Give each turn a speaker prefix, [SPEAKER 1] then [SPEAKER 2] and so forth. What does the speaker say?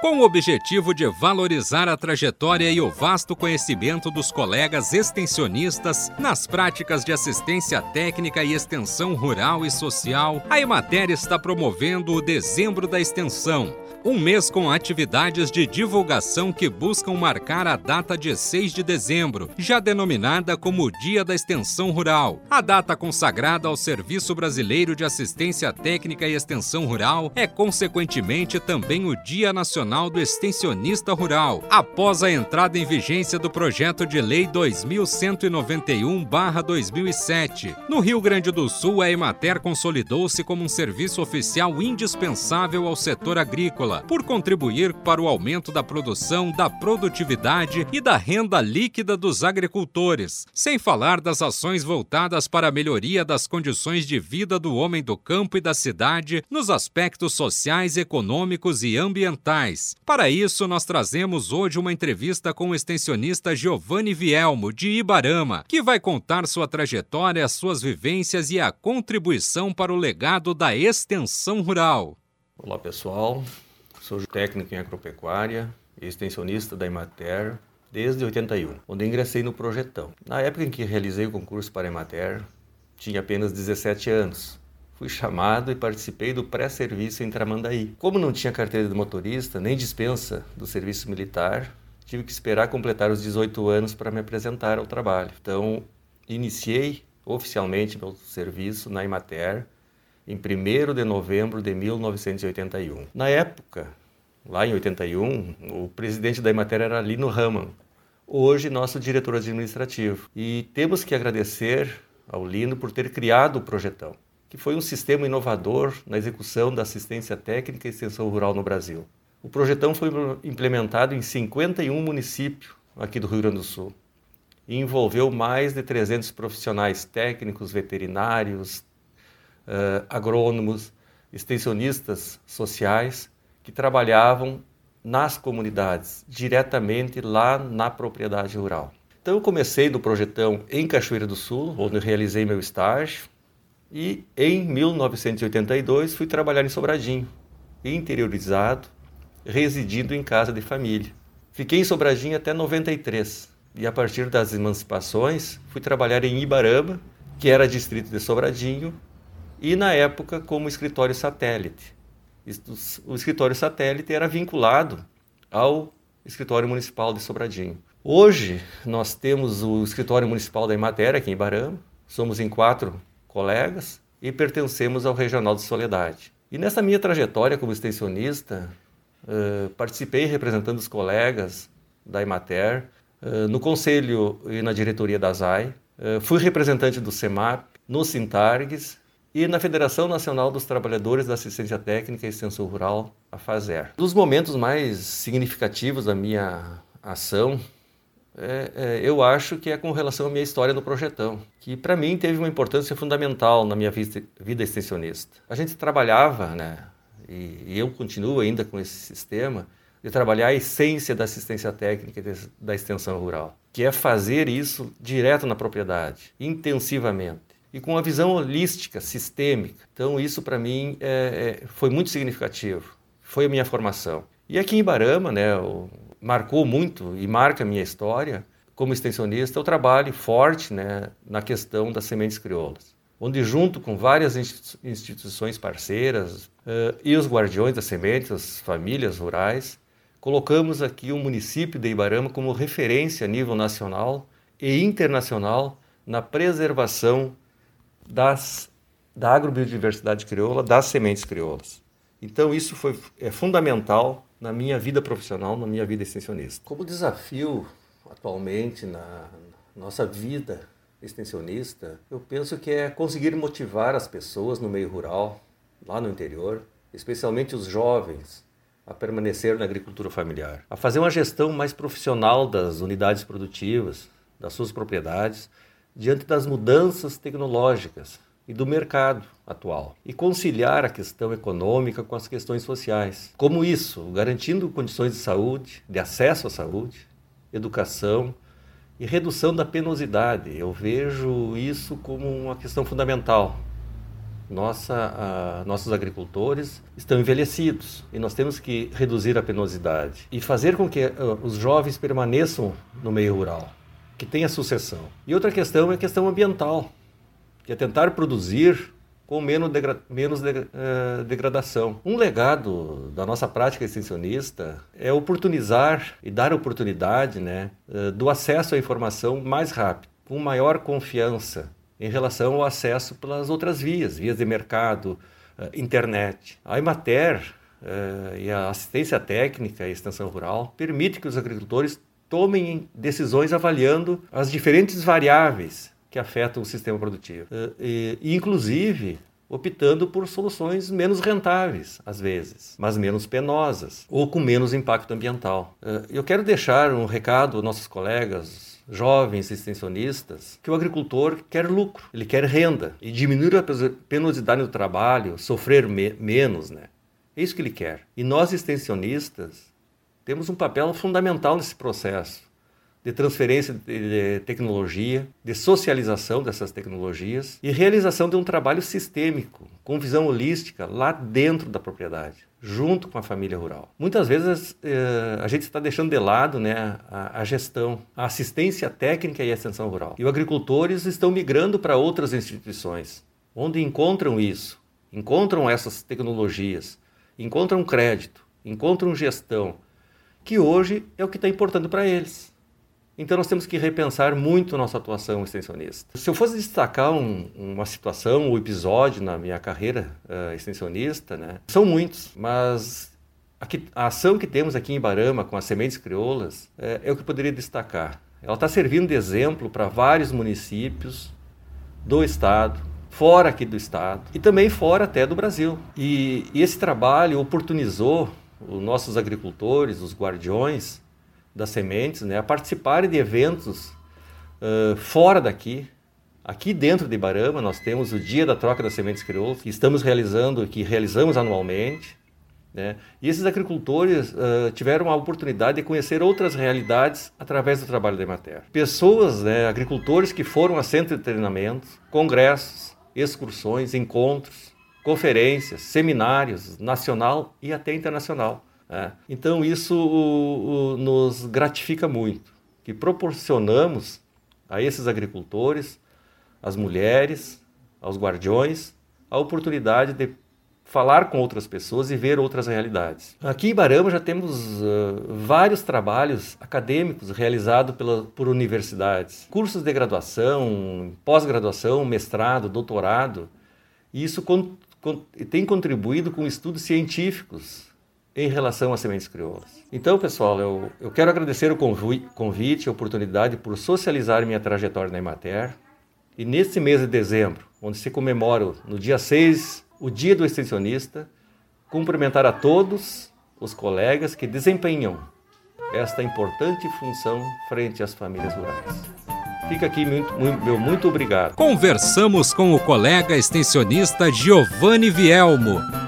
[SPEAKER 1] Com o objetivo de valorizar a trajetória e o vasto conhecimento dos colegas extensionistas nas práticas de assistência técnica e extensão rural e social, a Emater está promovendo o Dezembro da Extensão um mês com atividades de divulgação que buscam marcar a data de 6 de dezembro, já denominada como o Dia da Extensão Rural. A data consagrada ao Serviço Brasileiro de Assistência Técnica e Extensão Rural é, consequentemente, também o Dia Nacional do Extensionista Rural, após a entrada em vigência do projeto de lei 2191-2007. No Rio Grande do Sul, a Emater consolidou-se como um serviço oficial indispensável ao setor agrícola, por contribuir para o aumento da produção, da produtividade e da renda líquida dos agricultores, sem falar das ações voltadas para a melhoria das condições de vida do homem do campo e da cidade nos aspectos sociais, econômicos e ambientais. Para isso, nós trazemos hoje uma entrevista com o extensionista Giovanni Vielmo, de Ibarama, que vai contar sua trajetória, suas vivências e a contribuição para o legado da extensão rural.
[SPEAKER 2] Olá, pessoal. Sou técnico em agropecuária e extensionista da Emater desde 81, onde ingressei no projetão. Na época em que realizei o concurso para a Emater, tinha apenas 17 anos. Fui chamado e participei do pré-serviço em Tramandaí. Como não tinha carteira de motorista nem dispensa do serviço militar, tive que esperar completar os 18 anos para me apresentar ao trabalho. Então, iniciei oficialmente meu serviço na Emater em 1 de novembro de 1981. Na época, lá em 81, o presidente da Emater era Lino Raman, hoje nosso diretor administrativo. E temos que agradecer ao Lino por ter criado o Projetão, que foi um sistema inovador na execução da assistência técnica e extensão rural no Brasil. O Projetão foi implementado em 51 municípios aqui do Rio Grande do Sul e envolveu mais de 300 profissionais técnicos, veterinários, uh, agrônomos, extensionistas sociais que trabalhavam nas comunidades, diretamente lá na propriedade rural. Então eu comecei do projetão em Cachoeira do Sul, onde realizei meu estágio, e em 1982 fui trabalhar em Sobradinho, interiorizado, residindo em casa de família. Fiquei em Sobradinho até 93 e a partir das emancipações fui trabalhar em Ibarama, que era distrito de Sobradinho, e na época como escritório satélite. O escritório satélite era vinculado ao escritório municipal de Sobradinho. Hoje nós temos o escritório municipal da Imater aqui em Barama, somos em quatro colegas e pertencemos ao Regional de Soledade. E nessa minha trajetória como extensionista, uh, participei representando os colegas da Imater uh, no conselho e na diretoria da ZAI, uh, fui representante do CEMAP, no Sintargues e na Federação Nacional dos Trabalhadores da Assistência Técnica e Extensão Rural, a FASER. Um dos momentos mais significativos da minha ação, é, é, eu acho que é com relação à minha história no projetão, que para mim teve uma importância fundamental na minha vida, vida extensionista. A gente trabalhava, né, e, e eu continuo ainda com esse sistema, de trabalhar a essência da assistência técnica e da extensão rural, que é fazer isso direto na propriedade, intensivamente e com uma visão holística, sistêmica. Então, isso para mim é, é, foi muito significativo. Foi a minha formação. E aqui em Barama, né, marcou muito e marca a minha história como extensionista o trabalho forte né, na questão das sementes crioulas, onde junto com várias instituições parceiras uh, e os guardiões das sementes, as famílias rurais, colocamos aqui o município de Ibarama como referência a nível nacional e internacional na preservação das, da agrobiodiversidade crioula, das sementes crioulas. Então isso foi, é fundamental na minha vida profissional, na minha vida extensionista. Como desafio atualmente na nossa vida extensionista, eu penso que é conseguir motivar as pessoas no meio rural, lá no interior, especialmente os jovens, a permanecer na agricultura familiar, a fazer uma gestão mais profissional das unidades produtivas, das suas propriedades diante das mudanças tecnológicas e do mercado atual e conciliar a questão econômica com as questões sociais. Como isso? Garantindo condições de saúde, de acesso à saúde, educação e redução da penosidade. Eu vejo isso como uma questão fundamental Nossa, nossos agricultores estão envelhecidos e nós temos que reduzir a penosidade e fazer com que uh, os jovens permaneçam no meio rural, que tenha sucessão. E outra questão é a questão ambiental, que é tentar produzir com menos, degra menos de uh, degradação. Um legado da nossa prática extensionista é oportunizar e dar oportunidade né, uh, do acesso à informação mais rápido, com maior confiança em relação ao acesso pelas outras vias, vias de mercado, uh, internet. A Imater e a assistência técnica e extensão rural permite que os agricultores tomem decisões avaliando as diferentes variáveis que afetam o sistema produtivo. E, inclusive, optando por soluções menos rentáveis, às vezes, mas menos penosas ou com menos impacto ambiental. Eu quero deixar um recado aos nossos colegas jovens extensionistas que o agricultor quer lucro, ele quer renda e diminuir a penosidade do trabalho, sofrer me menos, né? É isso que ele quer. E nós extensionistas temos um papel fundamental nesse processo de transferência de tecnologia, de socialização dessas tecnologias e realização de um trabalho sistêmico, com visão holística lá dentro da propriedade, junto com a família rural. Muitas vezes eh, a gente está deixando de lado né, a, a, gestão, a assistência técnica e a extensão rural. E os agricultores estão migrando para outras instituições, onde encontram isso, encontram essas tecnologias, encontram crédito, encontram gestão, que hoje é o que está importando para eles. Então nós temos que repensar muito nossa atuação extensionista. Se eu fosse destacar um, uma situação ou um episódio na minha carreira uh, extensionista, né, são muitos, mas aqui, a ação que temos aqui em Barama com as sementes crioulas é, é o que eu poderia destacar. Ela está servindo de exemplo para vários municípios do estado, fora aqui do estado e também fora até do Brasil. E, e esse trabalho oportunizou os nossos agricultores, os guardiões, das sementes, né, a participarem de eventos uh, fora daqui. Aqui dentro de Barama nós temos o Dia da Troca das Sementes Crioulas, que estamos realizando, que realizamos anualmente. Né? E esses agricultores uh, tiveram a oportunidade de conhecer outras realidades através do trabalho da Emater. Pessoas, né, agricultores que foram a centro de treinamentos, congressos, excursões, encontros, conferências, seminários, nacional e até internacional. É. Então isso o, o, nos gratifica muito, que proporcionamos a esses agricultores, às mulheres, aos guardiões, a oportunidade de falar com outras pessoas e ver outras realidades. Aqui em Barama já temos uh, vários trabalhos acadêmicos realizados pela, por universidades, cursos de graduação, pós-graduação, mestrado, doutorado, e isso con, con, tem contribuído com estudos científicos em relação às sementes crioulas. Então, pessoal, eu, eu quero agradecer o convite, a oportunidade por socializar minha trajetória na Emater. E nesse mês de dezembro, onde se comemora no dia 6 o Dia do Extensionista, cumprimentar a todos os colegas que desempenham esta importante função frente às famílias rurais. Fica aqui muito, meu muito obrigado.
[SPEAKER 1] Conversamos com o colega extensionista Giovanni Vielmo